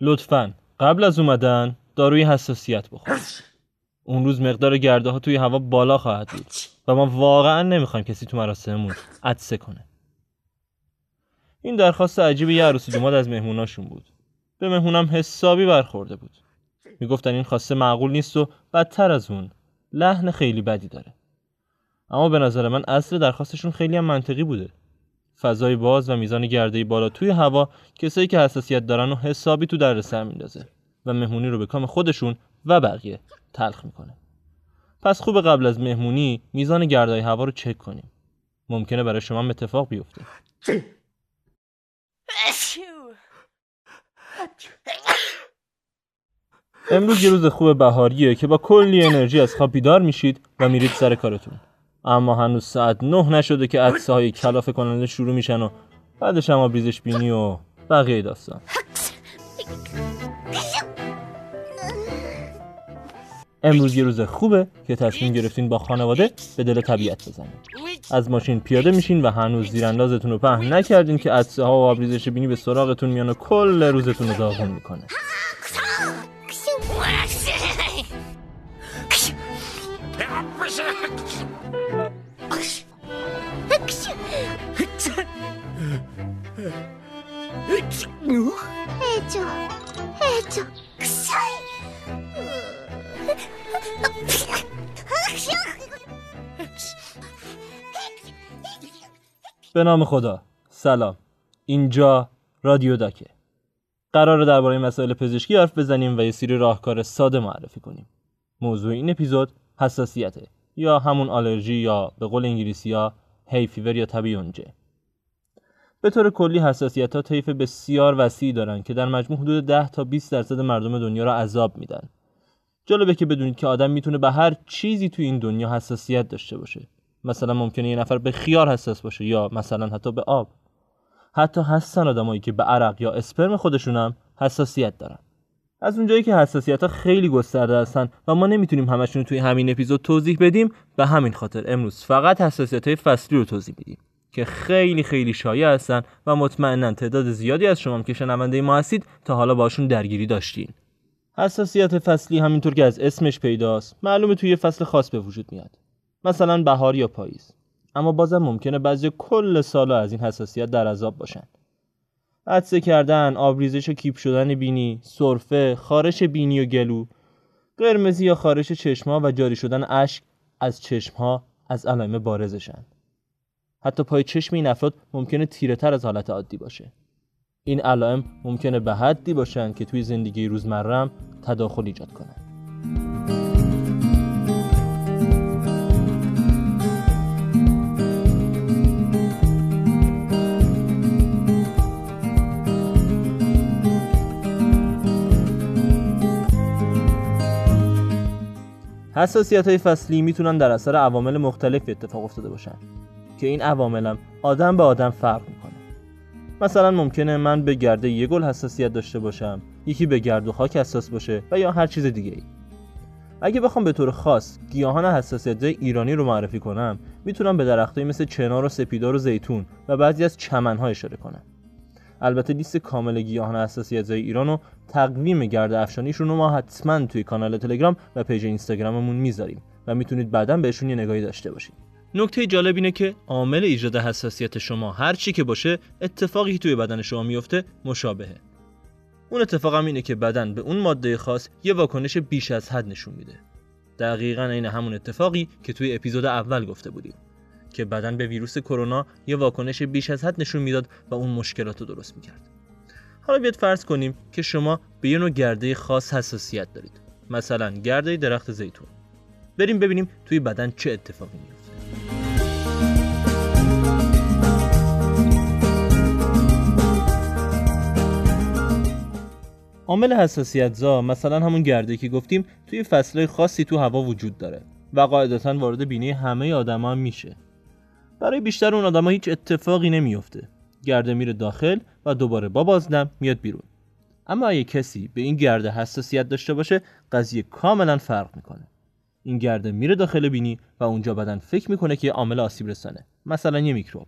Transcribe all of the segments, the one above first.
لطفا قبل از اومدن داروی حساسیت بخور. اون روز مقدار گرده ها توی هوا بالا خواهد بود و ما واقعا نمی‌خوایم کسی تو مراسممون عدسه کنه. این درخواست عجیب یه عروسی دوماد از مهموناشون بود. به مهمونم حسابی برخورده بود. می‌گفتن این خواسته معقول نیست و بدتر از اون لحن خیلی بدی داره. اما به نظر من اصل درخواستشون خیلی هم منطقی بوده. فضای باز و میزان گرده بالا توی هوا کسایی که حساسیت دارن و حسابی تو دردسر میندازه و مهمونی رو به کام خودشون و بقیه تلخ می‌کنه. پس خوب قبل از مهمونی میزان گردای هوا رو چک کنیم. ممکنه برای شما هم اتفاق بیفته. امروز یه روز خوب بهاریه که با کلی انرژی از خواب بیدار میشید و میرید سر کارتون. اما هنوز ساعت نه نشده که عدسه های کلافه کننده شروع میشن و بعدش هم آبریزش بینی و بقیه داستان. امروز یه روز خوبه که تصمیم گرفتین با خانواده به دل طبیعت بزنید از ماشین پیاده میشین و هنوز زیراندازتون رو پهن نکردین که عدسه ها و آبریزش بینی به سراغتون میان و کل روزتون رو داغون می‌کنه. به نام خدا. سلام. اینجا رادیو داکه. قرار درباره مسائل پزشکی حرف بزنیم و یه سری راهکار ساده معرفی کنیم. موضوع این اپیزود حساسیته. یا همون آلرژی یا به قول انگلیسی ها هی فیور یا اونجه. به طور کلی حساسیت ها طیف بسیار وسیعی دارن که در مجموع حدود 10 تا 20 درصد مردم دنیا را عذاب میدن. جالبه که بدونید که آدم می‌تونه به هر چیزی تو این دنیا حساسیت داشته باشه. مثلا ممکنه یه نفر به خیار حساس باشه یا مثلا حتی به آب. حتی هستن آدمایی که به عرق یا اسپرم خودشون حساسیت دارن. از اونجایی که حساسیت ها خیلی گسترده هستن و ما نمی‌تونیم همشون توی همین اپیزود توضیح بدیم به همین خاطر امروز فقط حساسیت های فصلی رو توضیح میدیم که خیلی خیلی شایع هستن و مطمئنا تعداد زیادی از شما که شنونده ما هستید تا حالا باشون درگیری داشتین. حساسیت فصلی همینطور که از اسمش پیداست معلومه توی فصل خاص به وجود میاد. مثلا بهار یا پاییز اما بازم ممکنه بعضی کل سال از این حساسیت در عذاب باشن عدسه کردن، آبریزش و کیپ شدن بینی، سرفه، خارش بینی و گلو، قرمزی یا خارش چشمها و جاری شدن اشک از چشمها از علائم بارزشن. حتی پای چشم این افراد ممکنه تیره تر از حالت عادی باشه. این علائم ممکنه به حدی باشن که توی زندگی روزمرم تداخل ایجاد کنن. حساسیت های فصلی می‌تونن در اثر عوامل مختلفی اتفاق افتاده باشن که این عواملم آدم به آدم فرق می‌کنه. مثلا ممکنه من به گرده یه گل حساسیت داشته باشم یکی به گرد و خاک حساس باشه و یا هر چیز دیگه ای اگه بخوام به طور خاص گیاهان حساسیت ایرانی رو معرفی کنم می‌تونم به درختایی مثل چنار و سپیدار و زیتون و بعضی از چمنها اشاره کنم. البته لیست کامل گیاهان حساسیت ایران و تقویم گرد افشانیشون رو ما حتما توی کانال تلگرام و پیج اینستاگراممون می‌ذاریم و می‌تونید بعدا بهشون یه نگاهی داشته باشید نکته جالب اینه که عامل ایجاد حساسیت شما هر چی که باشه اتفاقی توی بدن شما میفته مشابهه. اون اتفاق هم اینه که بدن به اون ماده خاص یه واکنش بیش از حد نشون میده. دقیقا این همون اتفاقی که توی اپیزود اول گفته بودیم. که بدن به ویروس کرونا یه واکنش بیش از حد نشون می‌داد و اون مشکلات رو درست می‌کرد. حالا بیاد فرض کنیم که شما به یه نوع گرده خاص حساسیت دارید. مثلا گرده درخت زیتون. بریم ببینیم توی بدن چه اتفاقی میفته عامل حساسیت زا مثلا همون گرده که گفتیم توی فصلهای خاصی تو هوا وجود داره و قاعدتا وارد بینی همه آدما هم میشه. برای بیشتر اون آدما هیچ اتفاقی نمیفته گرده میره داخل و دوباره با بازدم میاد بیرون. اما اگه کسی به این گرده حساسیت داشته باشه قضیه کاملا فرق می‌کنه. این گرده میره داخل بینی و اونجا بدن فکر می‌کنه که عامل آسیب رسانه مثلا یه میکروب.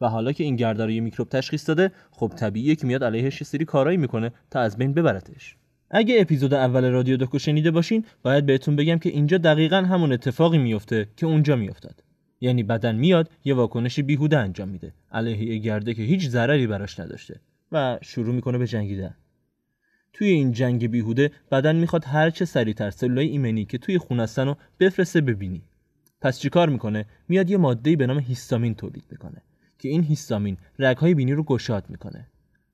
و حالا که این گرده رو یه میکروب تشخیص داده خب طبیعیه که میاد علیهش یه سری کارایی می‌کنه تا از بین ببرتش. اگه اپیزود اول رادیو دکو شنیده باشین باید بهتون بگم که اینجا دقیقا همون اتفاقی میفته که اونجا میافتاد. یعنی بدن میاد یه واکنش بیهوده انجام میده. علیه گرده که هیچ ضرری براش نداشته و شروع می‌کنه به جنگیدن. توی این جنگ بیهوده بدن می‌خواد هر چه سریعتر سلولای ایمنی که توی خون هستن رو بفرسته ببینی. پس چیکار می‌کنه؟ میاد یه ماده‌ای به نام هیستامین تولید می‌کنه که این هیستامین رگهای بینی رو گشاد می‌کنه.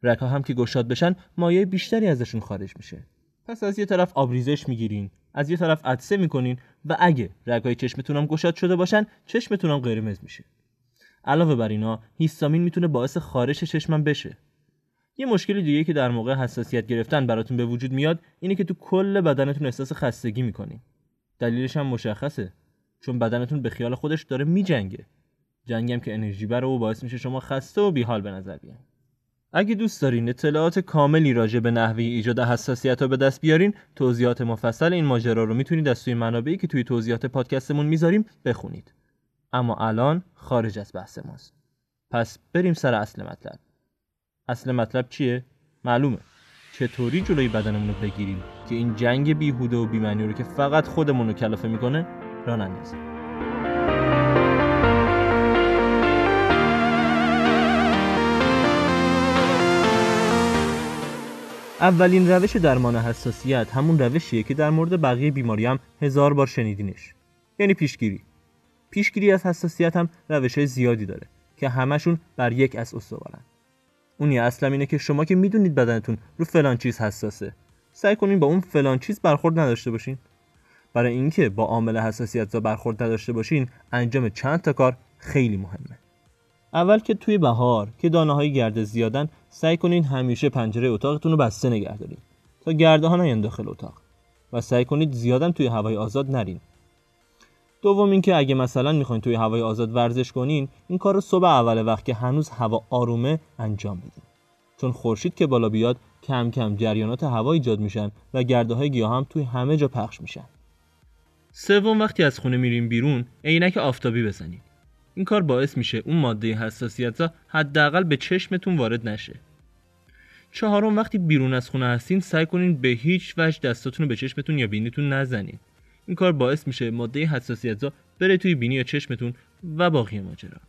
رگها هم که گشاد بشن مایع بیشتری ازشون خارج میشه. پس از یه طرف آبریزش می‌گیرین از یه طرف عدسه می‌کنین و اگه رگهای چشمتون هم گشاد شده باشن چشمتون هم قرمز میشه. علاوه بر اینا هیستامین می‌تونه باعث خارش چشمم بشه. یه مشکلی دیگه که در موقع حساسیت گرفتن براتون به وجود میاد اینه که تو کل بدنتون احساس خستگی می‌کنین. دلیلش هم مشخصه چون بدنتون به خیال خودش داره میجنگه. جنگم که انرژی بره و باعث میشه شما خسته و بیحال به نظر بیاین. اگه دوست دارین اطلاعات کاملی راجع به نحوه ایجاد حساسیت ها به دست بیارین توضیحات مفصل این ماجرا رو می‌تونید از توی منابعی که توی توضیحات پادکستمون می‌ذاریم بخونید. اما الان خارج از بحث ماست. پس بریم سر اصل مطلب. اصل مطلب چیه؟ معلومه. چطوری جلوی بدنمون رو بگیریم که این جنگ بیهوده و بیمعنی رو که فقط خودمون رو کلافه می‌کنه را نندازیم. اولین روش درمان حساسیت همون روشیه که در مورد بقیه بیماری هم هزار بار شنیدینش. یعنی پیشگیری. پیشگیری از حساسیت هم روش زیادی داره که همشون بر یک از استوارن. اونی اصلا اینه که شما که می‌دونید بدنتون رو فلان چیز حساسه سعی کنین با اون فلان چیز برخورد نداشته باشین. برای اینکه با عامل حساسیت برخورد نداشته باشین انجام چند تا کار خیلی مهمه. اول که توی بهار که دانه های گرده زیادن سعی کنین همیشه پنجره اتاقتون رو بسته نگه دارین تا گرده ها نیان داخل اتاق و سعی کنید زیادم توی هوای آزاد نرین. دوم اینکه اگه مثلا می‌خواین توی هوای آزاد ورزش کنین این کار رو صبح اول وقت که هنوز هوا آرومه انجام بدین. چون خورشید که بالا بیاد کم کم جریانات هوا ایجاد میشن و گرده های گیاه هم توی همه جا پخش میشن. سوم وقتی از خونه میریم بیرون عینک آفتابی بزنید این کار باعث میشه اون ماده حساسیت حداقل به چشمتون وارد نشه. چهارم وقتی بیرون از خونه هستین سعی کنین به هیچ وجه دستاتون رو به چشمتون یا بینیتون نزنین. این کار باعث میشه ماده حساسیت ها بره توی بینی یا چشمتون و باقی ماجرا.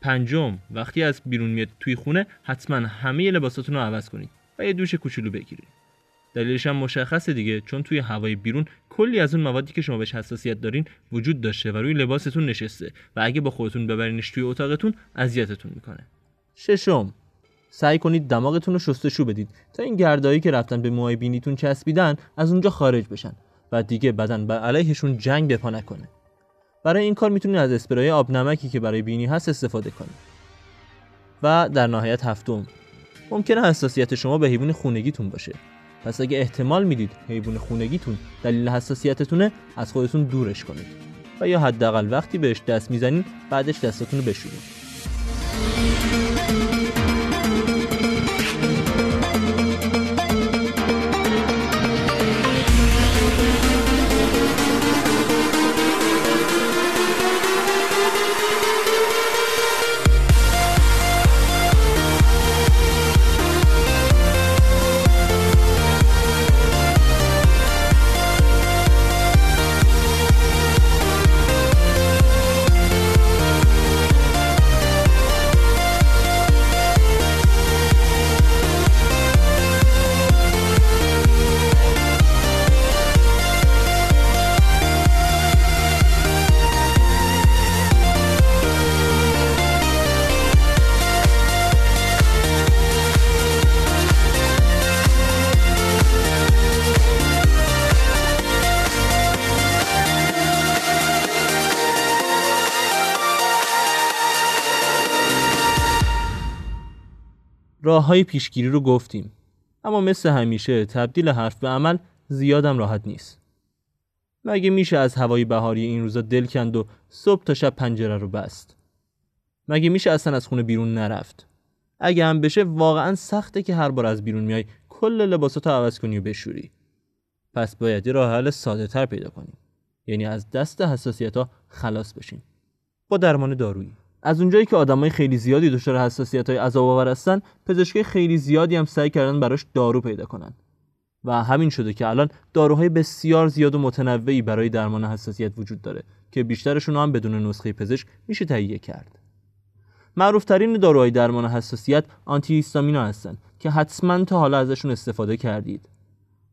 پنجم وقتی از بیرون میاد توی خونه حتما همه لباساتون رو عوض کنید و یه دوش کوچولو بگیرید دلیلش هم مشخصه دیگه. چون توی هوای بیرون کلی از اون موادی که شما بهش حساسیت دارین وجود داشته و روی لباستون نشسته و اگه با خودتون ببرینش توی اتاقتون اذیتتون می‌کنه. ششم سعی کنید دماغتون رو شستشو بدید تا این گردایی که رفتن به موهای بینیتون چسبیدن از اونجا خارج بشن و دیگه بدن بر علیهشون جنگ بپا نکنه. برای این کار می‌تونید از اسپرای آب نمکی که برای بینی هست استفاده کنید. و در نهایت هفتم ممکنه حساسیت شما به حیوان خونگیتون باشه. پس اگه احتمال می‌دید حیوان خونگیتون دلیل حساسیتتونه از خودتون دورش کنید. و یا حداقل وقتی بهش دست می‌زنین بعدش دستاتون رو بشورید. راه های پیشگیری رو گفتیم. اما مثل همیشه تبدیل حرف به عمل زیادم راحت نیست. مگه میشه از هوای بهاری این روزا دل کند و صبح تا شب پنجره رو بست؟ مگه میشه اصلا از خونه بیرون نرفت؟ اگه هم بشه واقعا سخته که هر بار از بیرون میای کل لباساتو عوض کنی و بشوری. پس باید یه راه حل ساده تر پیدا کنیم. یعنی از دست حساسیت ها خلاص بشیم. با درمان دارویی. از اونجایی که آدمای خیلی زیادی دچار حساسیت های عذاب هستن پزشکای خیلی زیادی هم سعی کردن براش دارو پیدا کنن. و همین شده که الان داروهای بسیار زیاد و متنوعی برای درمان حساسیت وجود داره که بیشترشون هم بدون نسخه پزشک میشه تهیه کرد. معروفترین داروهای درمان حساسیت آنتی هیستامینا هستن که حتما تا حالا ازشون استفاده کردید.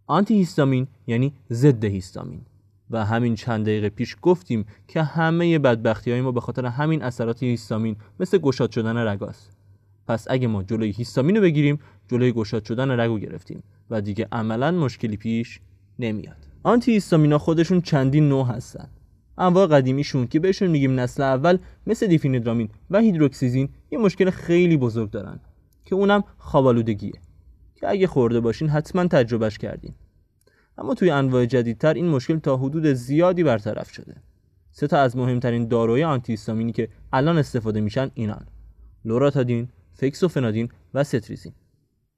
آنتی هیستامین یعنی ضد هیستامین و همین چند دقیقه پیش گفتیم که همه بدبختی های ما به خاطر همین اثرات هیستامین مثل گشاد شدن رگاست پس اگه ما جلوی هیستامین رو بگیریم جلوی گشاد شدن رگو گرفتیم و دیگه عملا مشکلی پیش نمیاد. آنتی هیستامینا خودشون چندین نوع هستن. انواع قدیمیشون که بهشون میگیم نسل اول مثل دیفینیدرامین و هیدروکسیزین یه مشکل خیلی بزرگ دارن که اونم خوابالودگیه که اگه خورده باشین حتما تجربهش کردین. اما توی انواع جدیدتر این مشکل تا حدود زیادی برطرف شده. سه تا از مهمترین داروی آنتی که الان استفاده میشن اینان. لوراتادین، فکسوفنادین و ستریزین.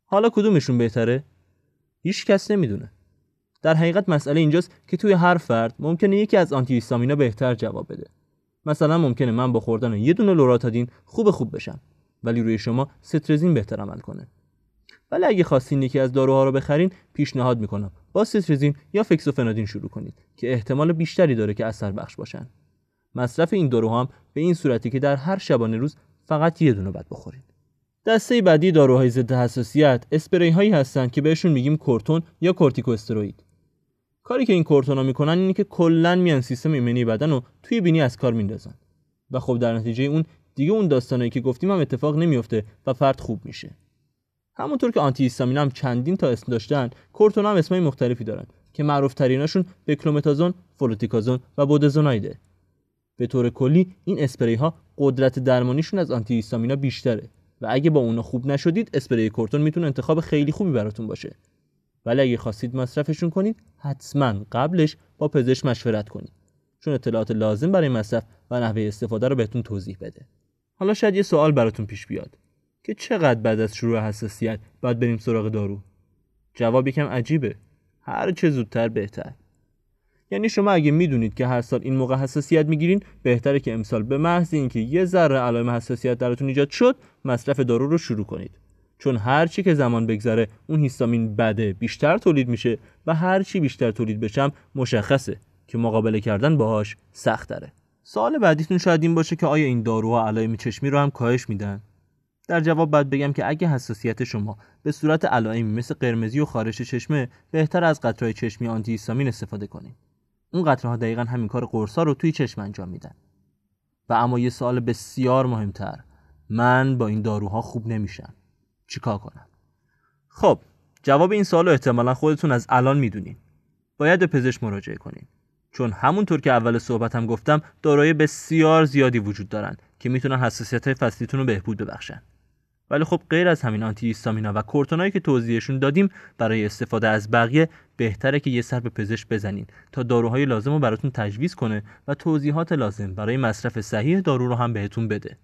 حالا کدومشون بهتره؟ هیچ کس نمی‌دونه. در حقیقت مسئله اینجاست که توی هر فرد ممکنه یکی از آنتی بهتر جواب بده. مثلا ممکنه من با خوردن یه دونه لوراتادین خوب خوب بشم ولی روی شما سترزین بهتر عمل کنه. ولی اگه خواستین یکی از داروها رو بخرین پیشنهاد می‌کنم. با سترزین یا فکسوفنادین شروع کنید که احتمال بیشتری داره که اثر بخش باشن. مصرف این داروها هم به این صورتی که در هر شبانه روز فقط یه دونه بد بخورید. دسته بعدی داروهای ضد حساسیت اسپری هایی هستن که بهشون میگیم کورتون یا کورتیکوستروئید. کاری که این کورتونا می‌کنن اینه که کلا میان سیستم ایمنی بدن رو توی بینی از کار میندازن. و خب در نتیجه اون دیگه اون داستانایی که گفتیم هم اتفاق نمیفته و فرد خوب میشه. همونطور که آنتی هیستامین هم چندین تا اسم داشتن کورتونا هم اسمای مختلفی دارن که معروف تریناشون بکلومتازون، فلوتیکازون و بودزونایده. به طور کلی این اسپری ها قدرت درمانیشون از آنتی هیستامینا بیشتره و اگه با اونا خوب نشدید اسپری کورتون می‌تونه انتخاب خیلی خوبی براتون باشه. ولی اگه خواستید مصرفشون کنید حتما قبلش با پزشک مشورت کنید. چون اطلاعات لازم برای مصرف و نحوه استفاده رو بهتون توضیح بده. حالا شاید یه سوال براتون پیش بیاد. که چقدر بعد از شروع حساسیت باید بریم سراغ دارو؟ جواب یکم عجیبه. هر چه زودتر بهتر. یعنی شما اگه می‌دونید که هر سال این موقع حساسیت می‌گیرین بهتره که امسال به محض اینکه یه ذره علائم حساسیت درتون ایجاد شد مصرف دارو رو شروع کنید. چون هر چی که زمان بگذره اون هیستامین بده بیشتر تولید میشه و هر چی بیشتر تولید بشم مشخصه که مقابله کردن باهاش سخت داره سوال بعدیتون شاید این باشه که آیا این داروها علائم چشمی رو هم کاهش میدن؟ در جواب باید بگم که اگه حساسیت شما به صورت علائمی مثل قرمزی و خارش چشمه بهتر از قطرهای چشمی آنتی هیستامین استفاده کنید اون قطرها دقیقا همین کار قرصا رو توی چشم انجام میدن. و اما یه سوال بسیار مهمتر من با این داروها خوب نمیشم. چیکار کنم؟ خب جواب این سوال رو احتمالا خودتون از الان می‌دونین. باید به پزشک مراجعه کنین. چون همونطور که اول صحبتم گفتم داروهای بسیار زیادی وجود دارن که می‌تونن حساسیت های فصلیتون رو بهبود ببخشن. ولی خب غیر از همین آنتی هیستامینا و کورتونایی که توضیحشون دادیم برای استفاده از بقیه بهتره که یه سر به پزشک بزنین تا داروهای لازم رو براتون تجویز کنه و توضیحات لازم برای مصرف صحیح دارو رو هم بهتون بده.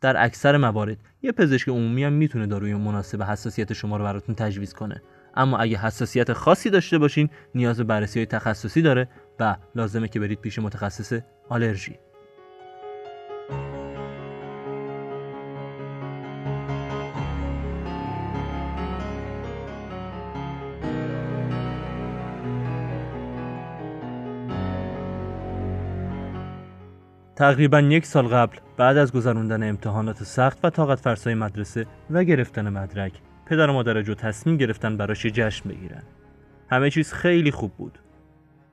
در اکثر موارد یه پزشک عمومی هم می‌تونه داروی مناسب حساسیت شما رو براتون تجویز کنه. اما اگه حساسیت خاصی داشته باشین نیاز به بررسی تخصصی داره و لازمه که برید پیش متخصص آلرژی. تقریبا یک سال قبل بعد از گذراندن امتحانات سخت و طاقت فرسای مدرسه و گرفتن مدرک پدر و مادر جو تصمیم گرفتن براش جشن بگیرن. همه چیز خیلی خوب بود.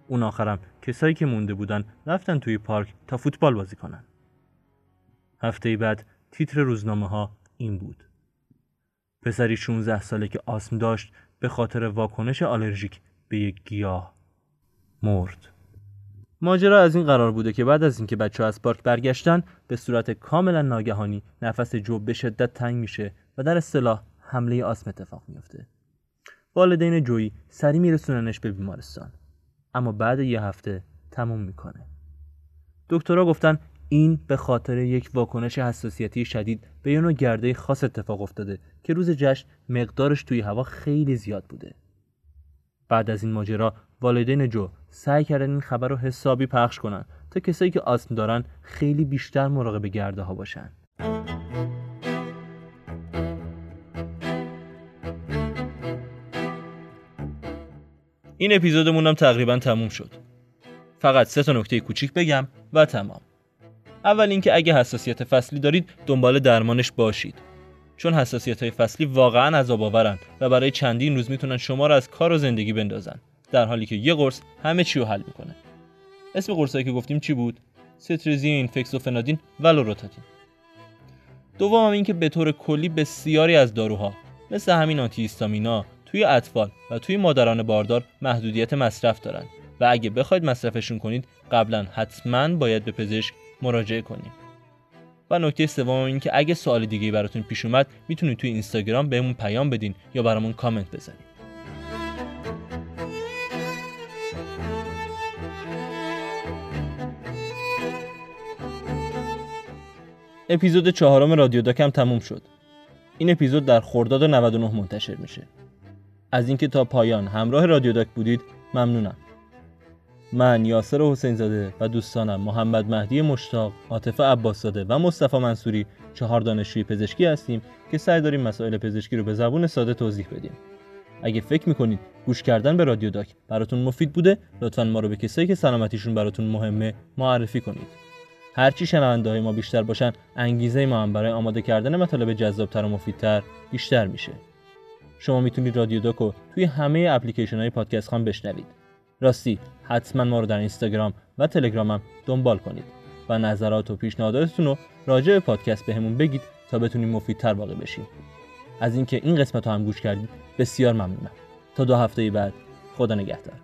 اون آخرم کسایی که مونده بودن رفتن توی پارک تا فوتبال بازی کنن. هفته بعد تیتر روزنامه ها این بود. پسری 16 ساله که آسم داشت به خاطر واکنش آلرژیک به یک گیاه مرد. ماجرا از این قرار بوده که بعد از اینکه بچه از پارک برگشتن به صورت کاملا ناگهانی نفس جو به شدت تنگ میشه و در اصطلاح حمله آسم اتفاق میفته والدین جویی سری میرسوننش به بیمارستان. اما بعد یه هفته تموم می‌کنه. دکترها گفتن این به خاطر یک واکنش حساسیتی شدید به یه نوع گرده خاص اتفاق افتاده که روز جشن مقدارش توی هوا خیلی زیاد بوده. بعد از این ماجرا والدین جو سعی کردن این خبر رو حسابی پخش کنن تا کسایی که آسم دارن خیلی بیشتر مراقب گرده ها باشن. این اپیزودمون هم تقریبا تموم شد. فقط سه تا نکته کوچیک بگم و تمام. اول اینکه اگه حساسیت فصلی دارید دنبال درمانش باشید. چون حساسیت های فصلی واقعا عذاب و برای چندین روز می‌تونن شما رو از کار و زندگی بندازن در حالی که یه قرص همه چی رو حل می‌کنه. اسم قرصایی که گفتیم چی بود؟ سترزین فنادین و لوروتاتین. دوم اینکه به طور کلی بسیاری از داروها مثل همین آنتی توی اطفال و توی مادران باردار محدودیت مصرف دارن و اگه بخواید مصرفشون کنید قبلا حتما باید به پزشک مراجعه کنید. و نکته سوم این که اگه سوال دیگه براتون پیش اومد می‌تونید توی اینستاگرام بهمون پیام بدین یا برامون کامنت بزنید اپیزود چهارم رادیو داکم تموم شد. این اپیزود در خرداد 99 منتشر میشه. از اینکه تا پایان همراه رادیو داک بودید ممنونم. من یاسر حسین زاده و دوستانم محمد مهدی مشتاق، عاطفه عباسزاده و مصطفی منصوری چهار دانشجوی پزشکی هستیم که سعی داریم مسائل پزشکی رو به زبون ساده توضیح بدیم. اگه فکر می‌کنید گوش کردن به رادیو داک براتون مفید بوده لطفا ما رو به کسایی که سلامتیشون براتون مهمه معرفی کنید. هرچی شنونده های ما بیشتر باشن انگیزه ما هم برای آماده کردن مطالب جذابتر و مفیدتر بیشتر میشه. شما می‌تونید رادیو داکو توی همه اپلیکیشن های پادکست خان بشنوید. راستی حتما ما رو در اینستاگرام و تلگرامم دنبال کنید و نظرات و پیشنهاداتتون رو راجع به پادکست بهمون بگید تا بتونیم مفیدتر واقع بشیم. از اینکه این قسمت رو هم گوش کردید بسیار ممنونم. تا دو هفته بعد خدا نگهدار.